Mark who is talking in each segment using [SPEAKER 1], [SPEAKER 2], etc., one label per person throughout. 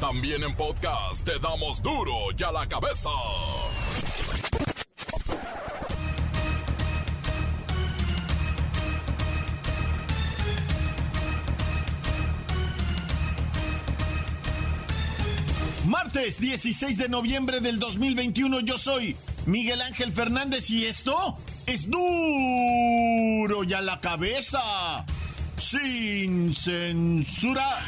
[SPEAKER 1] También en podcast te damos duro y a la cabeza.
[SPEAKER 2] Martes 16 de noviembre del 2021 yo soy Miguel Ángel Fernández y esto es duro y a la cabeza. Sin censura.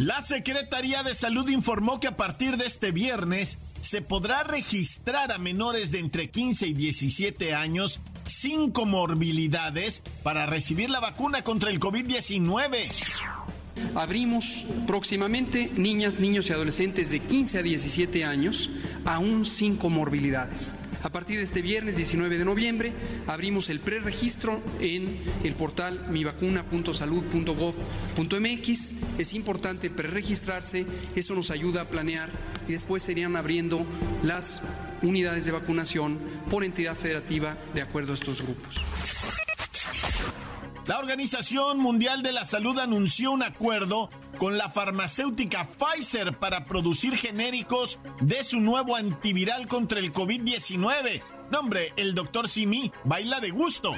[SPEAKER 2] La Secretaría de Salud informó que a partir de este viernes se podrá registrar a menores de entre 15 y 17 años sin comorbilidades para recibir la vacuna contra el COVID-19.
[SPEAKER 3] Abrimos próximamente niñas, niños y adolescentes de 15 a 17 años, aún sin comorbilidades. A partir de este viernes 19 de noviembre abrimos el preregistro en el portal mivacuna.salud.gov.mx. Es importante preregistrarse, eso nos ayuda a planear y después serían abriendo las unidades de vacunación por entidad federativa de acuerdo a estos grupos.
[SPEAKER 2] La Organización Mundial de la Salud anunció un acuerdo con la farmacéutica Pfizer para producir genéricos de su nuevo antiviral contra el COVID-19. Nombre, el doctor Simi baila de gusto.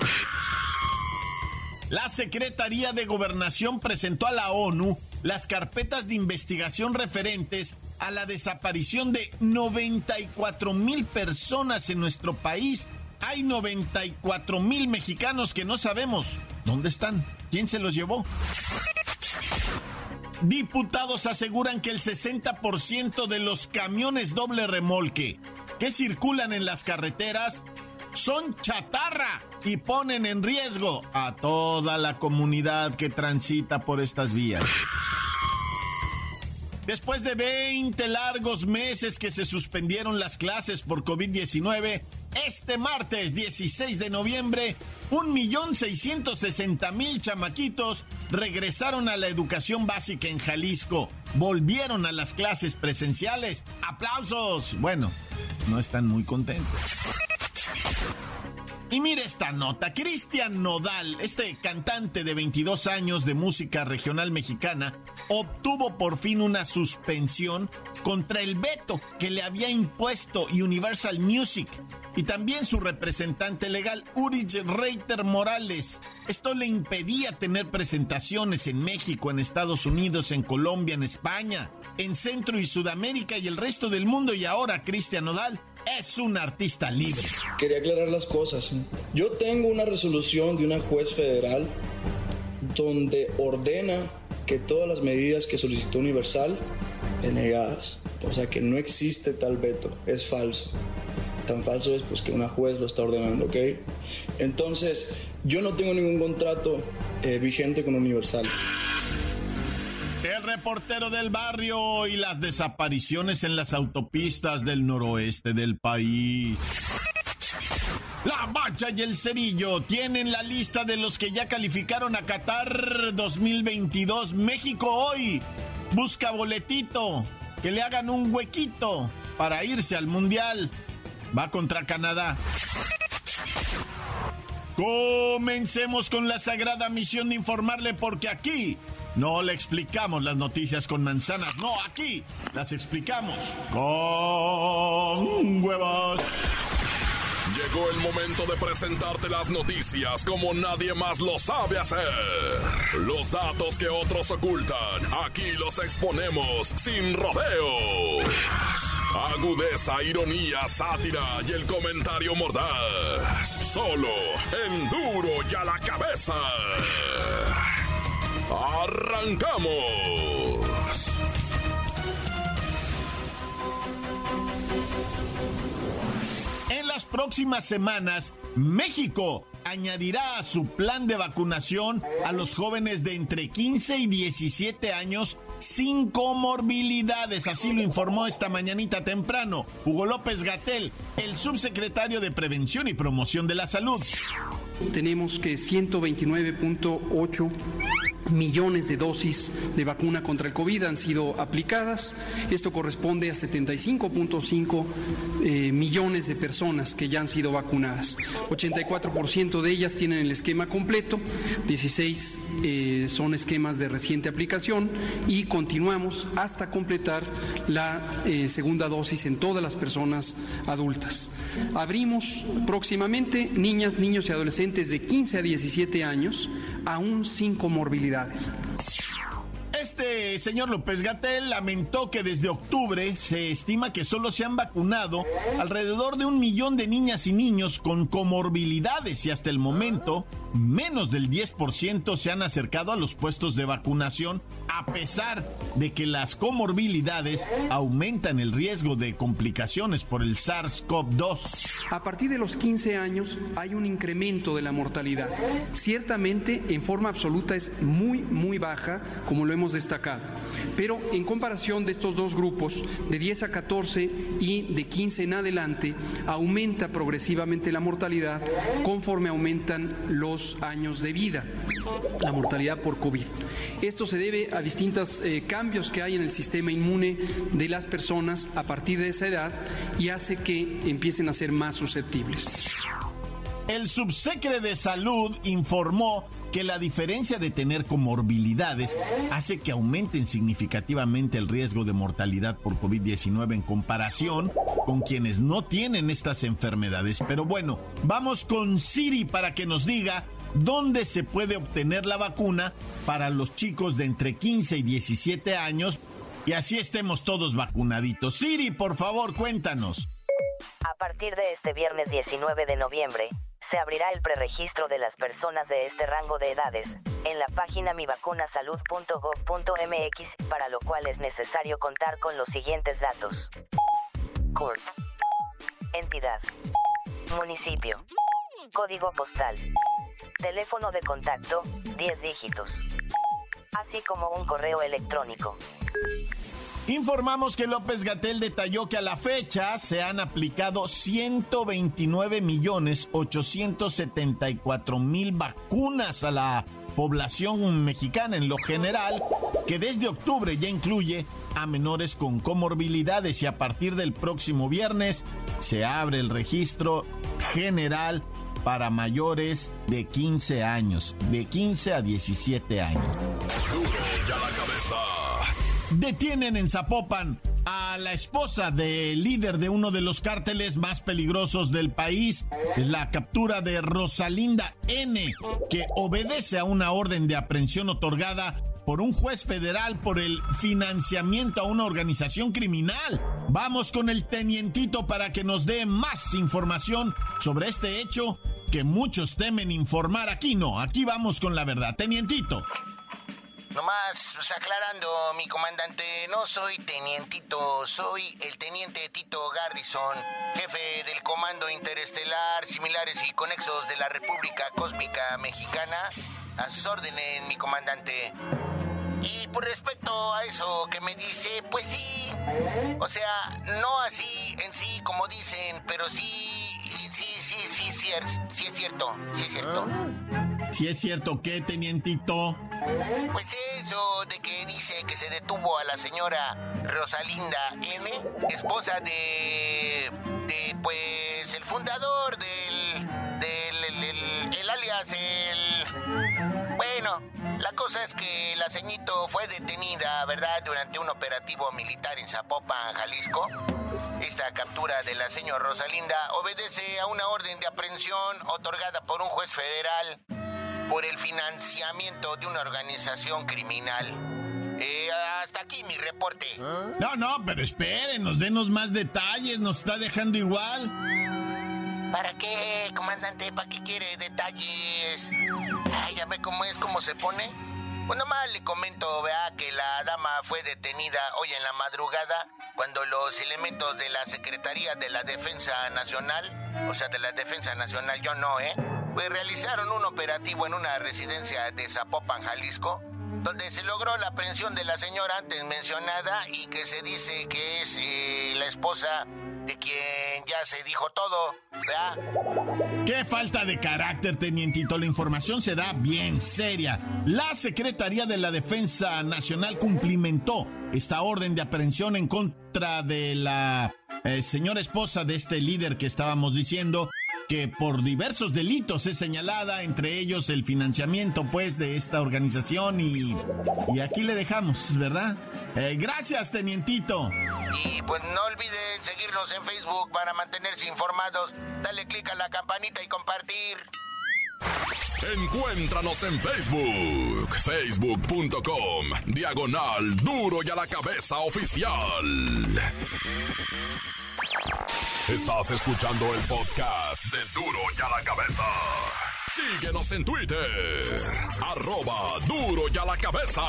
[SPEAKER 2] La Secretaría de Gobernación presentó a la ONU las carpetas de investigación referentes a la desaparición de 94 mil personas en nuestro país hay 94 mil mexicanos que no sabemos dónde están, quién se los llevó. Diputados aseguran que el 60% de los camiones doble remolque que circulan en las carreteras son chatarra y ponen en riesgo a toda la comunidad que transita por estas vías. Después de 20 largos meses que se suspendieron las clases por COVID-19, este martes 16 de noviembre, 1.660.000 chamaquitos regresaron a la educación básica en Jalisco. Volvieron a las clases presenciales. ¡Aplausos! Bueno, no están muy contentos. Y mire esta nota, Cristian Nodal, este cantante de 22 años de música regional mexicana, obtuvo por fin una suspensión contra el veto que le había impuesto Universal Music y también su representante legal, Urich Reiter Morales. Esto le impedía tener presentaciones en México, en Estados Unidos, en Colombia, en España, en Centro y Sudamérica y el resto del mundo y ahora Cristian Nodal es un artista libre.
[SPEAKER 4] Quería aclarar las cosas. Yo tengo una resolución de una juez federal donde ordena que todas las medidas que solicitó Universal denegadas. O sea que no existe tal veto, es falso. Tan falso es pues que una juez lo está ordenando, ¿ok? Entonces, yo no tengo ningún contrato eh, vigente con Universal.
[SPEAKER 2] Reportero del barrio y las desapariciones en las autopistas del noroeste del país. La Bacha y el Cerillo tienen la lista de los que ya calificaron a Qatar 2022. México hoy busca boletito, que le hagan un huequito para irse al Mundial. Va contra Canadá. Comencemos con la sagrada misión de informarle porque aquí no le explicamos las noticias con manzanas, no, aquí las explicamos con huevos.
[SPEAKER 1] Llegó el momento de presentarte las noticias como nadie más lo sabe hacer. Los datos que otros ocultan, aquí los exponemos sin rodeos. Agudeza, ironía, sátira y el comentario mordaz. Solo en duro y a la cabeza. ¡Arrancamos!
[SPEAKER 2] En las próximas semanas, México añadirá a su plan de vacunación a los jóvenes de entre 15 y 17 años sin comorbilidades, así lo informó esta mañanita temprano Hugo López Gatel, el subsecretario de Prevención y Promoción de la Salud.
[SPEAKER 3] Tenemos que 129.8 millones de dosis de vacuna contra el COVID han sido aplicadas. Esto corresponde a 75.5 eh, millones de personas que ya han sido vacunadas. 84% de ellas tienen el esquema completo, 16 eh, son esquemas de reciente aplicación y continuamos hasta completar la eh, segunda dosis en todas las personas adultas. Abrimos próximamente niñas, niños y adolescentes de 15 a 17 años, aún sin
[SPEAKER 2] Este señor López Gatel lamentó que desde octubre se estima que solo se han vacunado alrededor de un millón de niñas y niños con comorbilidades y hasta el momento menos del 10% se han acercado a los puestos de vacunación a pesar de que las comorbilidades aumentan el riesgo de complicaciones por el SARS-CoV-2.
[SPEAKER 3] A partir de los 15 años hay un incremento de la mortalidad. Ciertamente en forma absoluta es muy, muy baja, como lo hemos destacado. Pero en comparación de estos dos grupos, de 10 a 14 y de 15 en adelante, aumenta progresivamente la mortalidad conforme aumentan los años de vida, la mortalidad por COVID. Esto se debe a distintos eh, cambios que hay en el sistema inmune de las personas a partir de esa edad y hace que empiecen a ser más susceptibles.
[SPEAKER 2] El subsecre de Salud informó que la diferencia de tener comorbilidades hace que aumenten significativamente el riesgo de mortalidad por COVID-19 en comparación con quienes no tienen estas enfermedades. Pero bueno, vamos con Siri para que nos diga dónde se puede obtener la vacuna para los chicos de entre 15 y 17 años y así estemos todos vacunaditos. Siri, por favor, cuéntanos.
[SPEAKER 5] A partir de este viernes 19 de noviembre, se abrirá el preregistro de las personas de este rango de edades, en la página mivacunasalud.gov.mx, para lo cual es necesario contar con los siguientes datos. CURP. Entidad. Municipio. Código postal. Teléfono de contacto, 10 dígitos. Así como un correo electrónico.
[SPEAKER 2] Informamos que López Gatel detalló que a la fecha se han aplicado 129 millones 874 mil vacunas a la población mexicana en lo general, que desde octubre ya incluye a menores con comorbilidades y a partir del próximo viernes se abre el registro general para mayores de 15 años, de 15 a 17 años. Detienen en Zapopan a la esposa del líder de uno de los cárteles más peligrosos del país, la captura de Rosalinda N, que obedece a una orden de aprehensión otorgada por un juez federal por el financiamiento a una organización criminal. Vamos con el tenientito para que nos dé más información sobre este hecho que muchos temen informar. Aquí no, aquí vamos con la verdad. Tenientito.
[SPEAKER 6] Nomás pues, aclarando, mi comandante, no soy tenientito, soy el teniente Tito Garrison, jefe del Comando Interestelar, similares y conexos de la República Cósmica Mexicana. A sus órdenes, mi comandante. Y por respecto a eso que me dice, pues sí. O sea, no así en sí como dicen, pero sí, sí, sí, sí, sí, sí es cierto, sí es cierto.
[SPEAKER 2] Si es cierto que, tenientito.
[SPEAKER 6] Pues eso de que dice que se detuvo a la señora Rosalinda N, esposa de, de pues, el fundador del, del, el, alias, el... Bueno, la cosa es que la ceñito fue detenida, ¿verdad?, durante un operativo militar en Zapopan, Jalisco. Esta captura de la señora Rosalinda obedece a una orden de aprehensión otorgada por un juez federal por el financiamiento de una organización criminal. Eh, hasta aquí mi reporte.
[SPEAKER 2] No, no, pero espérenos, denos más detalles, nos está dejando igual.
[SPEAKER 6] ¿Para qué, comandante? ¿Para qué quiere detalles? Ay, ya ve cómo es, cómo se pone. Pues nomás le comento, vea, que la dama fue detenida hoy en la madrugada cuando los elementos de la Secretaría de la Defensa Nacional, o sea, de la Defensa Nacional, yo no, ¿eh? Pues realizaron un operativo en una residencia de Zapopan, Jalisco, donde se logró la aprehensión de la señora antes mencionada y que se dice que es eh, la esposa de quien ya se dijo todo, ¿verdad?
[SPEAKER 7] Qué falta de carácter, tenientito. La información se da bien seria. La Secretaría de la Defensa Nacional cumplimentó esta orden de aprehensión en contra de la eh, señora esposa de este líder que estábamos diciendo que por diversos delitos es señalada, entre ellos el financiamiento pues de esta organización y, y aquí le dejamos, ¿verdad? Eh, gracias, tenientito.
[SPEAKER 6] Y pues no olviden seguirnos en Facebook para mantenerse informados. Dale click a la campanita y compartir.
[SPEAKER 1] Encuéntranos en Facebook, facebook.com, diagonal duro y a la cabeza oficial. Estás escuchando el podcast de duro y a la cabeza. Síguenos en Twitter, arroba duro y a la cabeza.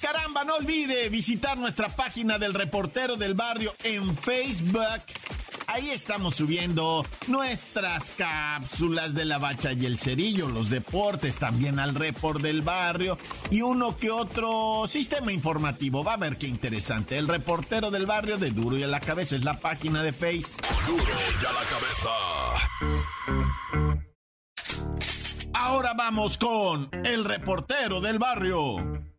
[SPEAKER 7] Caramba, no olvide visitar nuestra página del reportero del barrio en Facebook Ahí estamos subiendo nuestras cápsulas de la bacha y el cerillo, los deportes, también al report del barrio y uno que otro sistema informativo. Va a ver qué interesante. El reportero del barrio de Duro y a la cabeza es la página de Face.
[SPEAKER 1] Duro y a
[SPEAKER 7] la cabeza. Ahora vamos con el reportero del barrio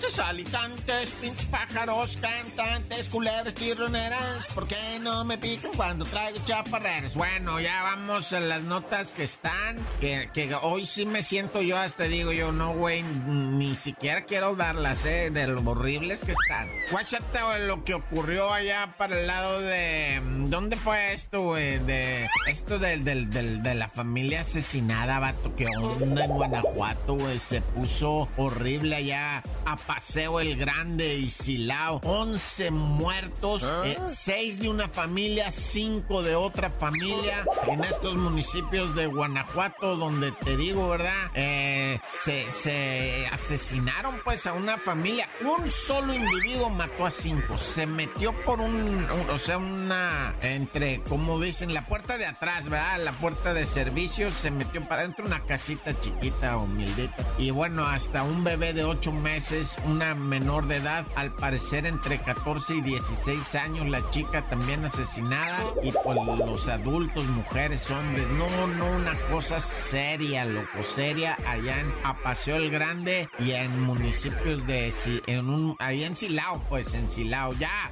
[SPEAKER 7] montes, alicantes, pinches pájaros, cantantes, culebras, tirroneras. ¿Por qué no me pican cuando traigo chaparreras? Bueno, ya vamos a las notas que están. Que, que hoy sí me siento yo, hasta digo yo, no, güey, ni siquiera quiero darlas, ¿eh? De lo horribles que están. Guáchate lo que ocurrió allá para el lado de. ¿Dónde fue esto, güey? De. Esto del, del, del, de la familia asesinada, vato, que onda en Guanajuato, güey. Se puso horrible allá a Paseo el Grande y Silao. 11 muertos, 6 ¿Ah? eh, de una familia, 5 de otra familia en estos municipios de Guanajuato donde te digo, ¿verdad? Eh, se, se, asesinaron pues a una familia. Un solo individuo mató a 5. Se metió por un, o sea, una, entre, como dicen, la puerta de atrás, ¿verdad? La puerta de servicios se metió para adentro una casita chiquita, humildita. Y bueno, hasta un bebé de 8 meses es una menor de edad, al parecer entre 14 y 16 años, la chica también asesinada y pues los adultos, mujeres, hombres, no, no, una cosa seria, loco, seria, allá en Apaseo el Grande y en municipios de, en un, allá en Silao, pues en Silao, ya.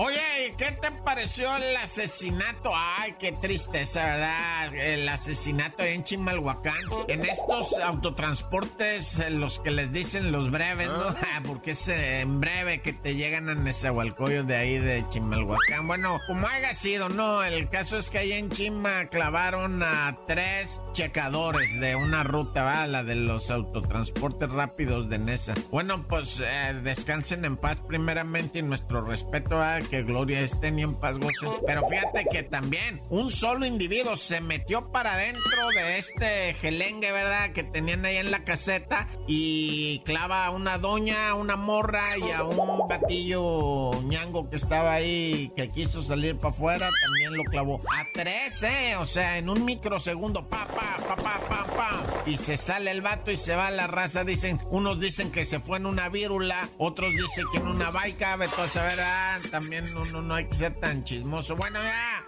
[SPEAKER 7] Oye, ¿qué te pareció el asesinato? Ay, qué tristeza, ¿verdad? El asesinato en Chimalhuacán. En estos autotransportes, los que les dicen los breves, ¿no? Ah. Porque es eh, en breve que te llegan a Nezahualcóyotl de ahí de Chimalhuacán. Bueno, como haya sido, no. El caso es que ahí en Chima clavaron a tres checadores de una ruta, ¿va? La de los autotransportes rápidos de Nesa. Bueno, pues eh, descansen en paz primeramente y nuestro respeto a que gloria estén y en paz gocen. Pero fíjate que también un solo individuo se metió para adentro de este gelengue, ¿verdad? Que tenían ahí en la caseta y clava a una doña, a una morra y a un batillo ñango que estaba ahí que quiso salir para afuera, también lo clavó. A tres, ¿eh? O sea, en un microsegundo, pa, pa, pa, pa, pa, pa. Y se sale el vato y se va a la raza. Dicen, unos dicen que se fue en una vírula, otros dicen que en una baica, veto a saber, ah, también no, no, no hay que ser tan chismoso. Bueno, ya.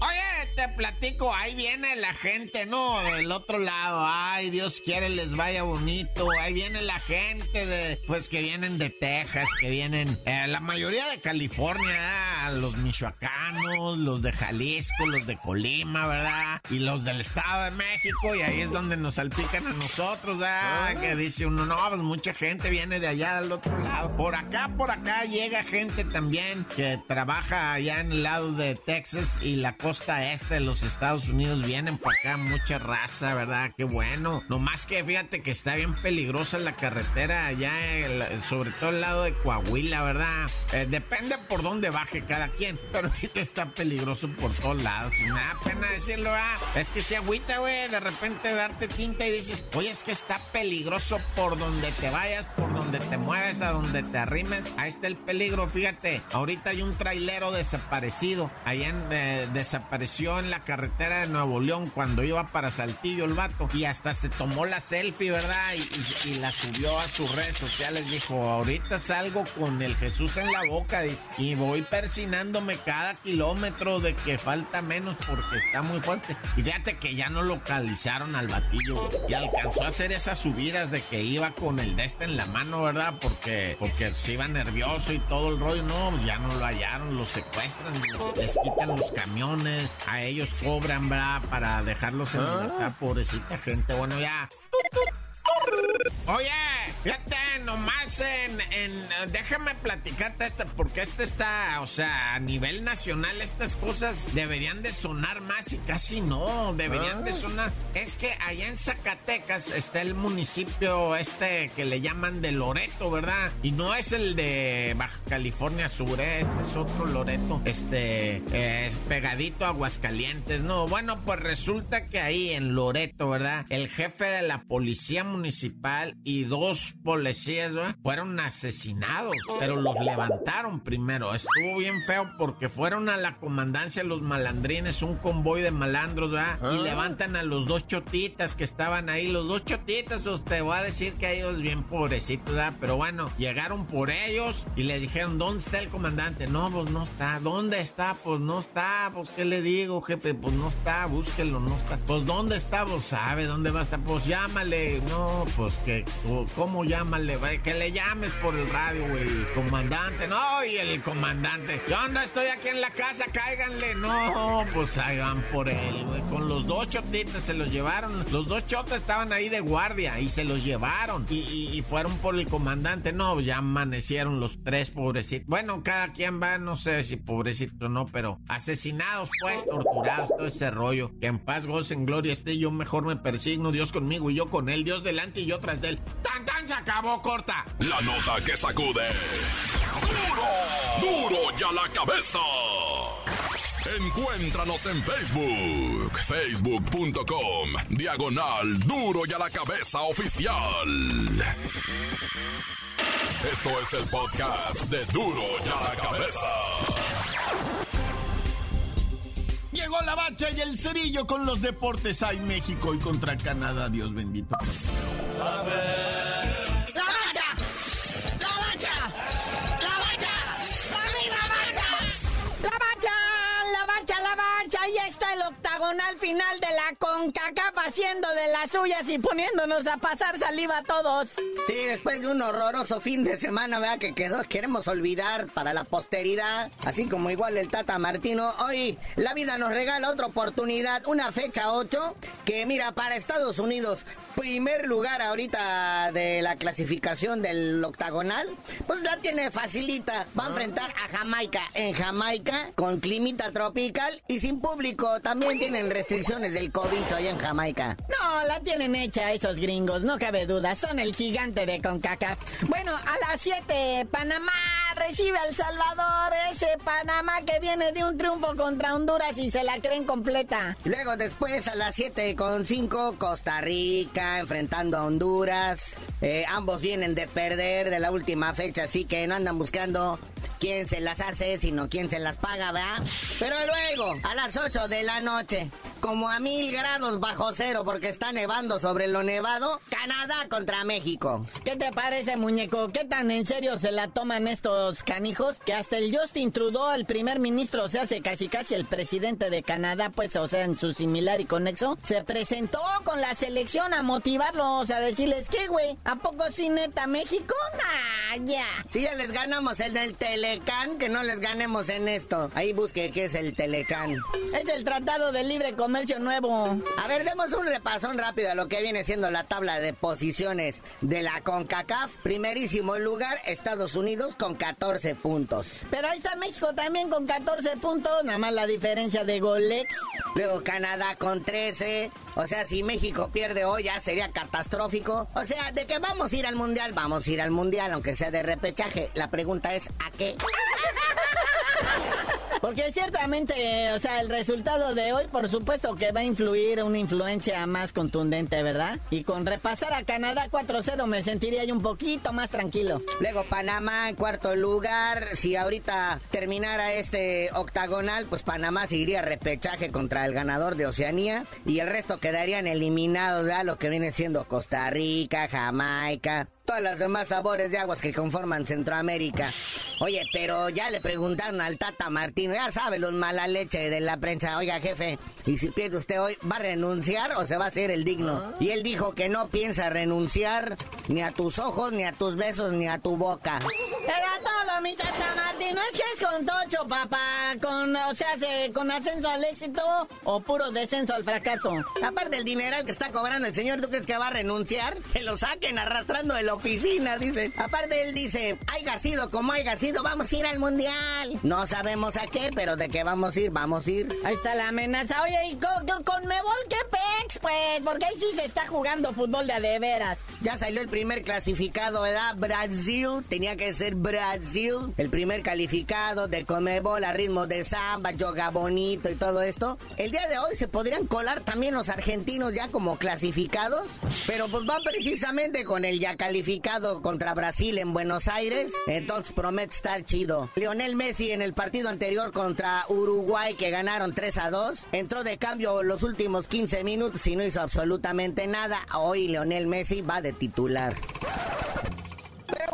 [SPEAKER 7] Oye, te platico, ahí viene la gente, ¿no? Del otro lado. Ay, Dios quiere les vaya bonito. Ahí viene la gente de, pues que vienen de Texas, que vienen, eh, la mayoría de California, los michoacanos, los de Jalisco, los de Colima, ¿verdad? Y los del Estado de México, y ahí es donde nos salpican a nosotros, ¿verdad? Ah. Que dice uno, no, pues mucha gente viene de allá del otro lado. Por acá, por acá llega gente también que trabaja allá en el lado de Texas y la costa este de los Estados Unidos vienen por acá mucha raza, ¿verdad? Qué bueno. Nomás que fíjate que está bien peligrosa la carretera allá, sobre todo el lado de Coahuila, ¿verdad? Eh, depende por dónde baje cada quien, pero ahorita está peligroso por todos lados. Sin nada pena decirlo, ¿verdad? Es que se agüita, güey, de repente darte tinta y dices, oye, es que está peligroso por donde te vayas, por donde te mueves, a donde te arrimes, ahí está el peligro. Fíjate, ahorita hay un trailero desaparecido. Allá en, desapareció en la carretera de Nuevo León cuando iba para Saltillo el vato. Y hasta se tomó la selfie, ¿verdad? Y, la subió a sus redes sociales. Dijo, ahorita salgo con el Jesús en la boca y voy persinándome cada kilómetro de que falta menos porque está muy fuerte. Y fíjate que ya no localizaron al batillo y alcanzó a hacer esas subidas de que iba con el de este en la mano, ¿verdad? Porque, porque se iba nervioso y todo el rollo. No, ya no lo hallaron, los secuestran, les quitan los camiones, a ellos cobran, ¿verdad? Para dejarlos en ah. pobrecita gente. Bueno, ya. Oye, fíjate, nomás en, en, Déjame platicarte este, porque este está, o sea, a nivel nacional estas cosas deberían de sonar más y casi no, deberían de ah. sonar. Es que allá en Zacatecas está el municipio este que le llaman de Loreto, ¿verdad? Y no es el de Baja California Sur, ¿eh? este es otro Loreto, este, es pegadito a Aguascalientes, ¿no? Bueno, pues resulta que ahí en Loreto, ¿verdad? El jefe de la policía municipal y dos policías fueron asesinados, pero los levantaron primero. Estuvo bien feo porque fueron a la comandancia los malandrines, un convoy de malandros, ¿verdad? Y ah. levantan a los dos chotitas que estaban ahí. Los dos chotitas, pues, te voy a decir que ellos bien pobrecitos, ¿verdad? Pero bueno, llegaron por ellos y le dijeron, ¿dónde está el comandante? No, pues no está. ¿Dónde está? Pues no está. Pues, ¿qué le digo, jefe? Pues no está, búsquelo, no está. Pues, ¿dónde está? Pues sabe dónde va a estar. Pues llámale. No, pues que, ¿cómo llámale? Que le llames por el radio, güey. Comandante, no, y el comandante. Yo ando, estoy aquí en la casa, cáiganle. No, pues ahí van por él, güey. Con los dos chotitas se los llevaron. Los dos chotas estaban ahí de guardia y se los llevaron. Y, fueron por el comandante. No, ya amanecieron los tres pobrecitos. Bueno, cada quien va, no sé si pobrecito o no, pero asesinados, pues, torturados, todo ese rollo. Que en paz, goce, en gloria esté. Yo mejor me persigno, Dios conmigo y yo con él, Dios delante y yo tras de él. ¡Tan, tan! Se acabó,
[SPEAKER 1] La nota que sacude. ¡Duro! ¡Duro ya la cabeza! Encuéntranos en Facebook, facebook.com, diagonal duro y a la cabeza oficial. Esto es el podcast de duro y a la cabeza.
[SPEAKER 7] Llegó la bacha y el cerillo con los deportes. Hay México y contra Canadá, Dios bendito. A
[SPEAKER 8] al final de la CONCACAF haciendo de las suyas y poniéndonos a pasar saliva a todos.
[SPEAKER 9] Sí, después de un horroroso fin de semana, ¿verdad? Que quedó, queremos olvidar para la posteridad, así como igual el Tata Martino. Hoy la vida nos regala otra oportunidad, una fecha 8, que mira, para Estados Unidos, primer lugar ahorita de la clasificación del octagonal, pues la tiene facilita. Va a enfrentar a Jamaica en Jamaica, con climita tropical y sin público. También tiene restricciones del COVID allá en Jamaica.
[SPEAKER 8] No, la tienen hecha esos gringos, no cabe duda. Son el gigante de CONCACAF. Bueno, a las 7, Panamá recibe al Salvador. Ese Panamá que viene de un triunfo contra Honduras y se la creen completa.
[SPEAKER 9] Luego, después, a las 7 con 5, Costa Rica enfrentando a Honduras. Eh, ambos vienen de perder de la última fecha, así que no andan buscando quién se las hace, sino quién se las paga, ¿verdad? Pero luego, a las 8 de la noche, como a mil grados bajo cero porque está nevando sobre lo nevado, Canadá contra México.
[SPEAKER 8] ¿Qué te parece, muñeco? ¿Qué tan en serio se la toman estos canijos? Que hasta el Justin Trudeau, el primer ministro, o sea, hace casi casi el presidente de Canadá, pues, o sea, en su similar y conexo, se presentó con la selección a motivarlos, a decirles, ¿qué, güey? ¿A poco sí neta México? Ya.
[SPEAKER 9] Si ya les ganamos en el Telecán, que no les ganemos en esto. Ahí busque qué es el Telecán.
[SPEAKER 8] Es el Tratado de Libre Comercio comercio nuevo.
[SPEAKER 9] A ver, demos un repasón rápido a lo que viene siendo la tabla de posiciones de la CONCACAF. Primerísimo lugar, Estados Unidos con 14 puntos.
[SPEAKER 8] Pero ahí está México también con 14 puntos, nada más la diferencia de golex.
[SPEAKER 9] Luego Canadá con 13. O sea, si México pierde hoy ya sería catastrófico. O sea, de que vamos a ir al mundial, vamos a ir al mundial, aunque sea de repechaje. La pregunta es, ¿a qué?
[SPEAKER 8] Porque ciertamente, o sea, el resultado de hoy, por supuesto que va a influir una influencia más contundente, ¿verdad? Y con repasar a Canadá 4-0 me sentiría yo un poquito más tranquilo.
[SPEAKER 9] Luego Panamá en cuarto lugar. Si ahorita terminara este octagonal, pues Panamá seguiría repechaje contra el ganador de Oceanía. Y el resto quedarían eliminados ya lo que viene siendo Costa Rica, Jamaica, todas las demás sabores de aguas que conforman Centroamérica. Oye, pero ya le preguntaron al Tata Martino, ya sabe los mala leche de la prensa, oiga jefe, y si pierde usted hoy, ¿va a renunciar o se va a hacer el digno? Y él dijo que no piensa renunciar ni a tus ojos, ni a tus besos, ni a tu boca.
[SPEAKER 8] Era mi Tata Martino, es que es con tocho, papá, con, o sea, con ascenso al éxito o puro descenso al fracaso.
[SPEAKER 9] Aparte del dineral que está cobrando el señor, ¿tú crees que va a renunciar? Que lo saquen arrastrando el oficina, dice. Aparte, él dice, haya sido como haya sido, vamos a ir al mundial. No sabemos a qué, pero de qué vamos a ir, vamos a ir.
[SPEAKER 8] Ahí está la amenaza. Oye, ¿y con, con, Mebol qué pex, pues? Porque ahí sí se está jugando fútbol de a de veras.
[SPEAKER 9] Ya salió el primer clasificado, ¿verdad? Brasil, tenía que ser Brasil. El primer calificado de Conmebol a ritmo de samba, yoga bonito y todo esto. El día de hoy se podrían colar también los argentinos ya como clasificados, pero pues van precisamente con el ya calificado contra Brasil en Buenos Aires, entonces promete estar chido. Lionel Messi en el partido anterior contra Uruguay que ganaron 3 a 2, entró de cambio los últimos 15 minutos y no hizo absolutamente nada. Hoy Lionel Messi va de titular.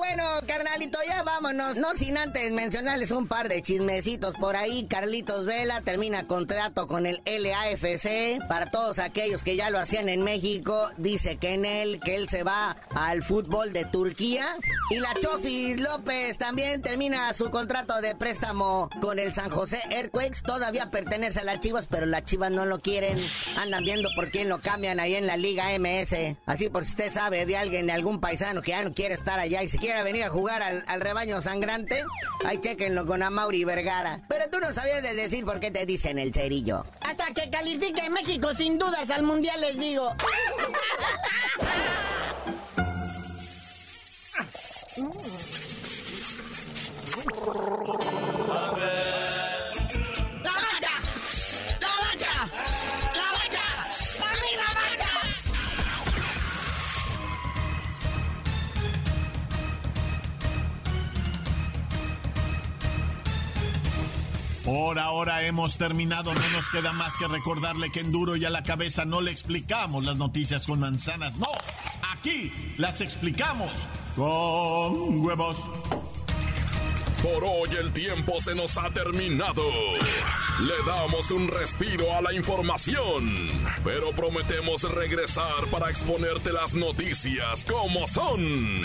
[SPEAKER 9] Bueno, carnalito, ya vámonos. No sin antes mencionarles un par de chismecitos por ahí. Carlitos Vela termina contrato con el LAFC. Para todos aquellos que ya lo hacían en México, dice que en él, que él se va al fútbol de Turquía. Y la Chofis López también termina su contrato de préstamo con el San José Earthquakes. Todavía pertenece a las Chivas, pero las Chivas no lo quieren. Andan viendo por quién lo cambian ahí en la Liga MS. Así por si usted sabe de alguien, de algún paisano que ya no quiere estar allá y si quiere venir a jugar al, rebaño sangrante, ahí chequenlo con Amauri Vergara. Pero tú no sabías de decir por qué te dicen el cerillo.
[SPEAKER 8] Hasta que califique México sin dudas al mundial, les digo.
[SPEAKER 7] Por ahora hemos terminado, no nos queda más que recordarle que en duro y a la cabeza no le explicamos las noticias con manzanas, no, aquí las explicamos con huevos.
[SPEAKER 1] Por hoy el tiempo se nos ha terminado. Le damos un respiro a la información, pero prometemos regresar para exponerte las noticias como son.